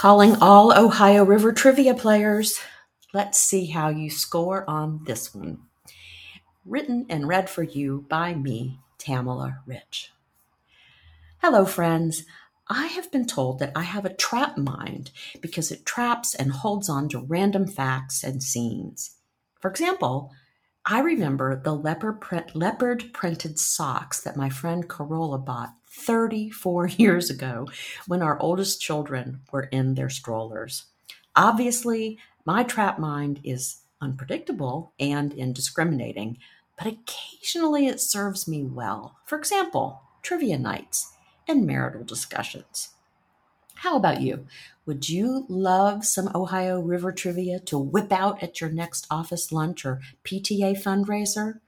Calling all Ohio River trivia players. Let's see how you score on this one. Written and read for you by me, Tamela Rich. Hello, friends. I have been told that I have a trap mind because it traps and holds on to random facts and scenes. For example, I remember the leopard, print, leopard printed socks that my friend Carola bought 34 years ago when our oldest children were in their strollers. Obviously, my trap mind is unpredictable and indiscriminating, but occasionally it serves me well. For example, trivia nights and marital discussions. How about you? Would you love some Ohio River trivia to whip out at your next office lunch or PTA fundraiser?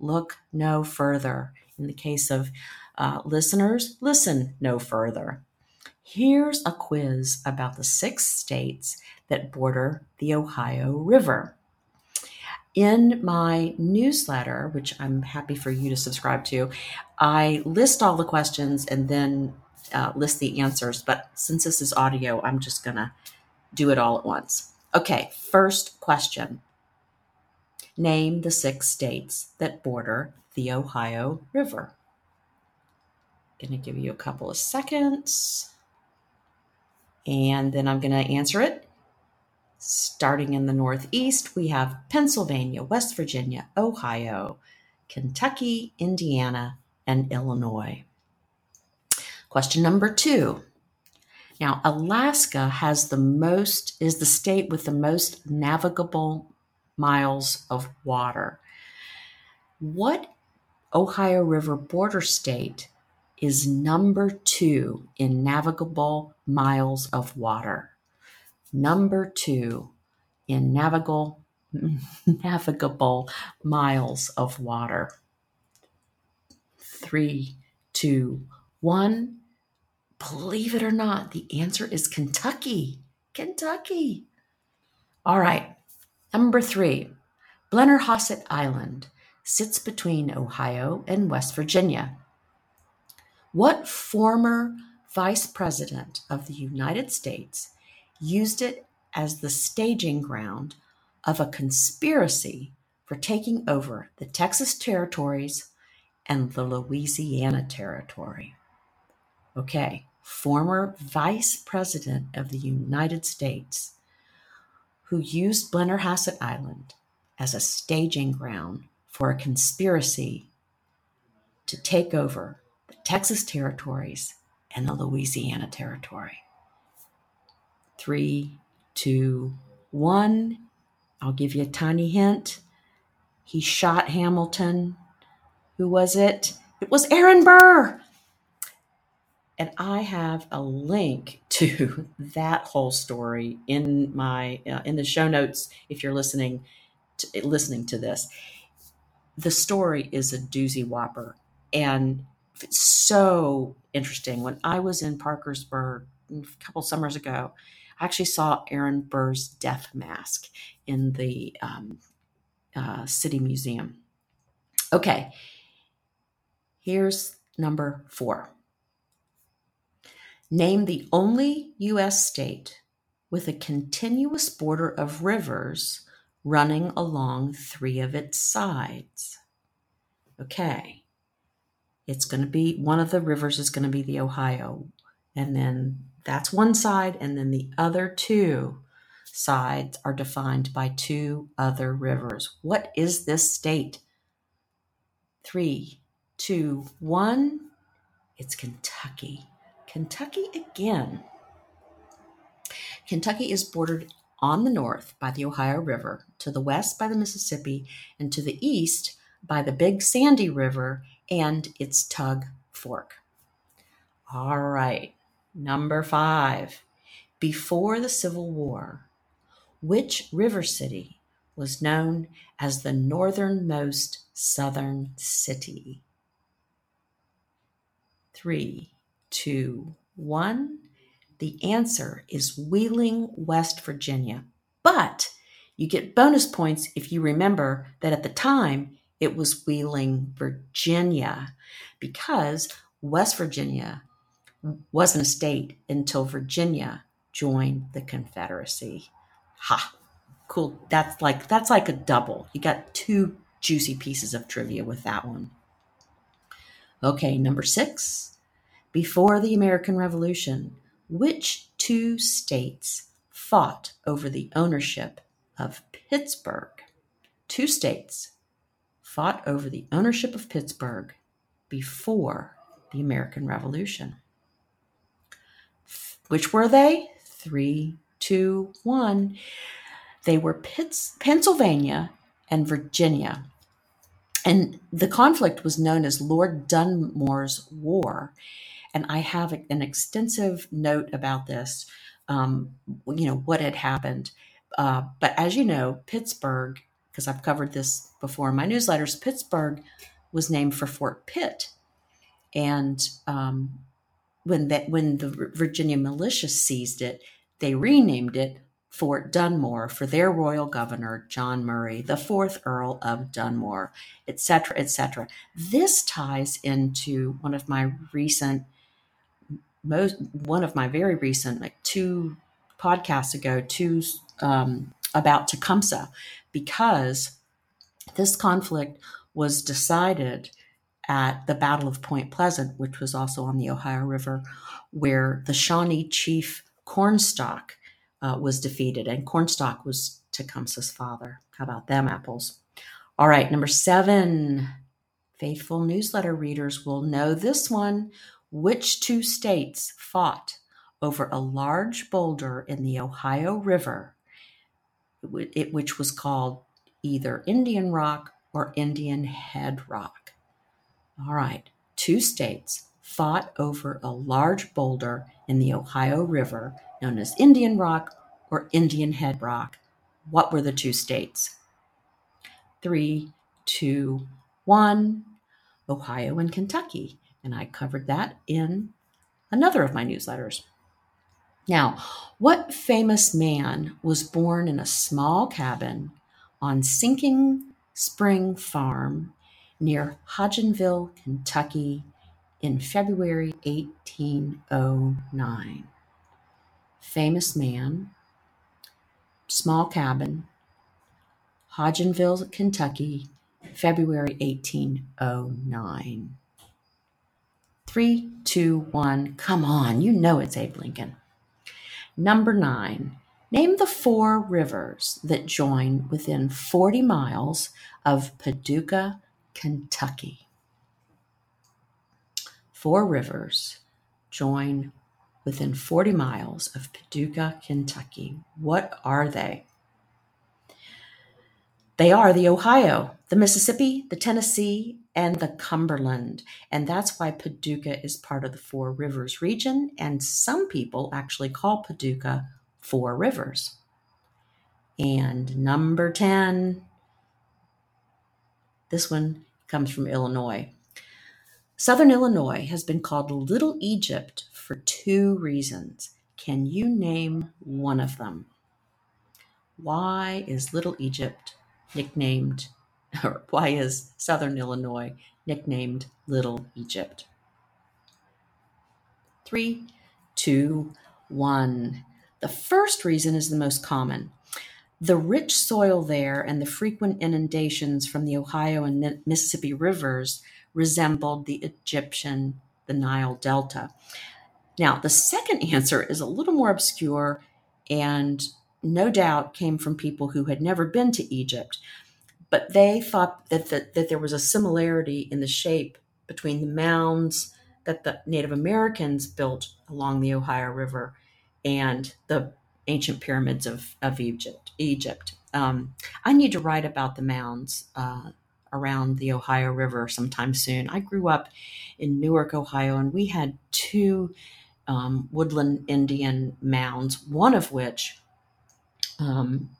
Look no further. In the case of uh, listeners, listen no further. Here's a quiz about the six states that border the Ohio River. In my newsletter, which I'm happy for you to subscribe to, I list all the questions and then uh, list the answers, but since this is audio, I'm just going to do it all at once. Okay, first question Name the six states that border the Ohio River. Going to give you a couple of seconds, and then I'm going to answer it. Starting in the Northeast, we have Pennsylvania, West Virginia, Ohio, Kentucky, Indiana, and Illinois. Question number two. Now, Alaska has the most, is the state with the most navigable miles of water. What Ohio River border state is number two in navigable miles of water? Number two in navigable, navigable miles of water. Three, two, one. Believe it or not, the answer is Kentucky. Kentucky. All right. Number three, Blennerhassett Island sits between Ohio and West Virginia. What former vice president of the United States used it as the staging ground of a conspiracy for taking over the Texas territories and the Louisiana territory? Okay, former Vice President of the United States, who used Blennerhassett Island as a staging ground for a conspiracy to take over Texas territories and the Louisiana territory. Three, two, one. I'll give you a tiny hint. He shot Hamilton. Who was it? It was Aaron Burr. And I have a link to that whole story in my uh, in the show notes if you're listening to, listening to this. The story is a doozy whopper and it's so interesting. When I was in Parkersburg a couple summers ago, I actually saw Aaron Burr's death mask in the um, uh, City Museum. Okay, here's number four. Name the only U.S. state with a continuous border of rivers running along three of its sides. Okay. It's going to be one of the rivers is going to be the Ohio. And then that's one side. And then the other two sides are defined by two other rivers. What is this state? Three, two, one. It's Kentucky. Kentucky again. Kentucky is bordered on the north by the Ohio River, to the west by the Mississippi, and to the east by the Big Sandy River and its Tug Fork. All right, number five. Before the Civil War, which river city was known as the northernmost southern city? Three, two, one. The answer is Wheeling, West Virginia. But you get bonus points if you remember that at the time it was Wheeling, Virginia, because West Virginia wasn't a state until Virginia joined the Confederacy. Ha! Cool. That's like that's like a double. You got two juicy pieces of trivia with that one. Okay, number 6. Before the American Revolution, which two states fought over the ownership of Pittsburgh? Two states fought over the ownership of Pittsburgh before the American Revolution. Which were they? Three, two, one. They were Pitts, Pennsylvania and Virginia. And the conflict was known as Lord Dunmore's War. And I have an extensive note about this, um, you know, what had happened. Uh, but as you know, Pittsburgh because I've covered this before in my newsletters, Pittsburgh was named for Fort Pitt. And um, when that when the Virginia militia seized it, they renamed it Fort Dunmore for their royal governor, John Murray, the fourth Earl of Dunmore, etc., etc. This ties into one of my recent, most one of my very recent, like two podcasts ago, two um, about Tecumseh, because this conflict was decided at the Battle of Point Pleasant, which was also on the Ohio River, where the Shawnee chief Cornstalk uh, was defeated, and Cornstalk was Tecumseh's father. How about them apples? All right, number seven. Faithful newsletter readers will know this one. Which two states fought over a large boulder in the Ohio River which was called either Indian Rock or Indian Head Rock. All right, two states fought over a large boulder in the Ohio River known as Indian Rock or Indian Head Rock. What were the two states? Three, two, one, Ohio and Kentucky. And I covered that in another of my newsletters. Now, what famous man was born in a small cabin on Sinking Spring Farm near Hodgenville, Kentucky in February 1809? Famous man, small cabin, Hodgenville, Kentucky, February 1809. Three, two, one. Come on, you know it's Abe Lincoln. Number nine, name the four rivers that join within 40 miles of Paducah, Kentucky. Four rivers join within 40 miles of Paducah, Kentucky. What are they? They are the Ohio, the Mississippi, the Tennessee, and the Cumberland. And that's why Paducah is part of the Four Rivers region. And some people actually call Paducah Four Rivers. And number 10, this one comes from Illinois. Southern Illinois has been called Little Egypt for two reasons. Can you name one of them? Why is Little Egypt nicknamed or why is Southern Illinois nicknamed Little Egypt? Three, two, one. The first reason is the most common. The rich soil there and the frequent inundations from the Ohio and Mississippi rivers resembled the Egyptian, the Nile Delta. Now, the second answer is a little more obscure and no doubt came from people who had never been to Egypt but they thought that, that, that there was a similarity in the shape between the mounds that the Native Americans built along the Ohio River and the ancient pyramids of, of Egypt. Egypt. Um, I need to write about the mounds uh, around the Ohio River sometime soon. I grew up in Newark, Ohio, and we had two um, woodland Indian mounds, one of which um,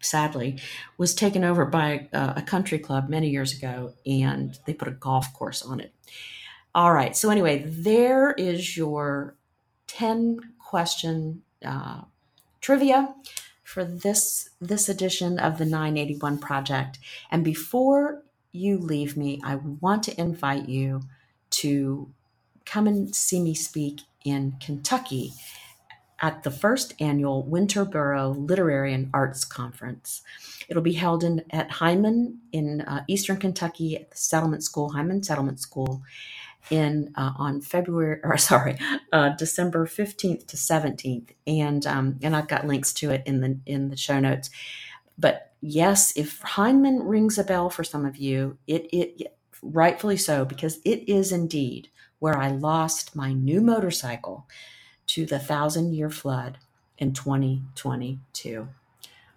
sadly, was taken over by a, a country club many years ago, and they put a golf course on it. All right. So anyway, there is your ten question uh, trivia for this this edition of the 981 project. And before you leave me, I want to invite you to come and see me speak in Kentucky at the first annual Winterboro Literary and Arts Conference. It'll be held in at Hindman in uh, Eastern Kentucky at the Settlement School, Hindman Settlement School, in uh, on February or sorry, uh, December fifteenth to seventeenth, and um, and I've got links to it in the in the show notes. But yes, if Hindman rings a bell for some of you, it it rightfully so because it is indeed where I lost my new motorcycle to the thousand year flood in 2022.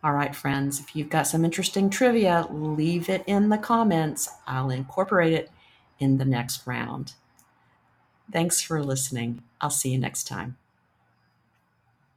All right, friends, if you've got some interesting trivia, leave it in the comments. I'll incorporate it in the next round. Thanks for listening. I'll see you next time.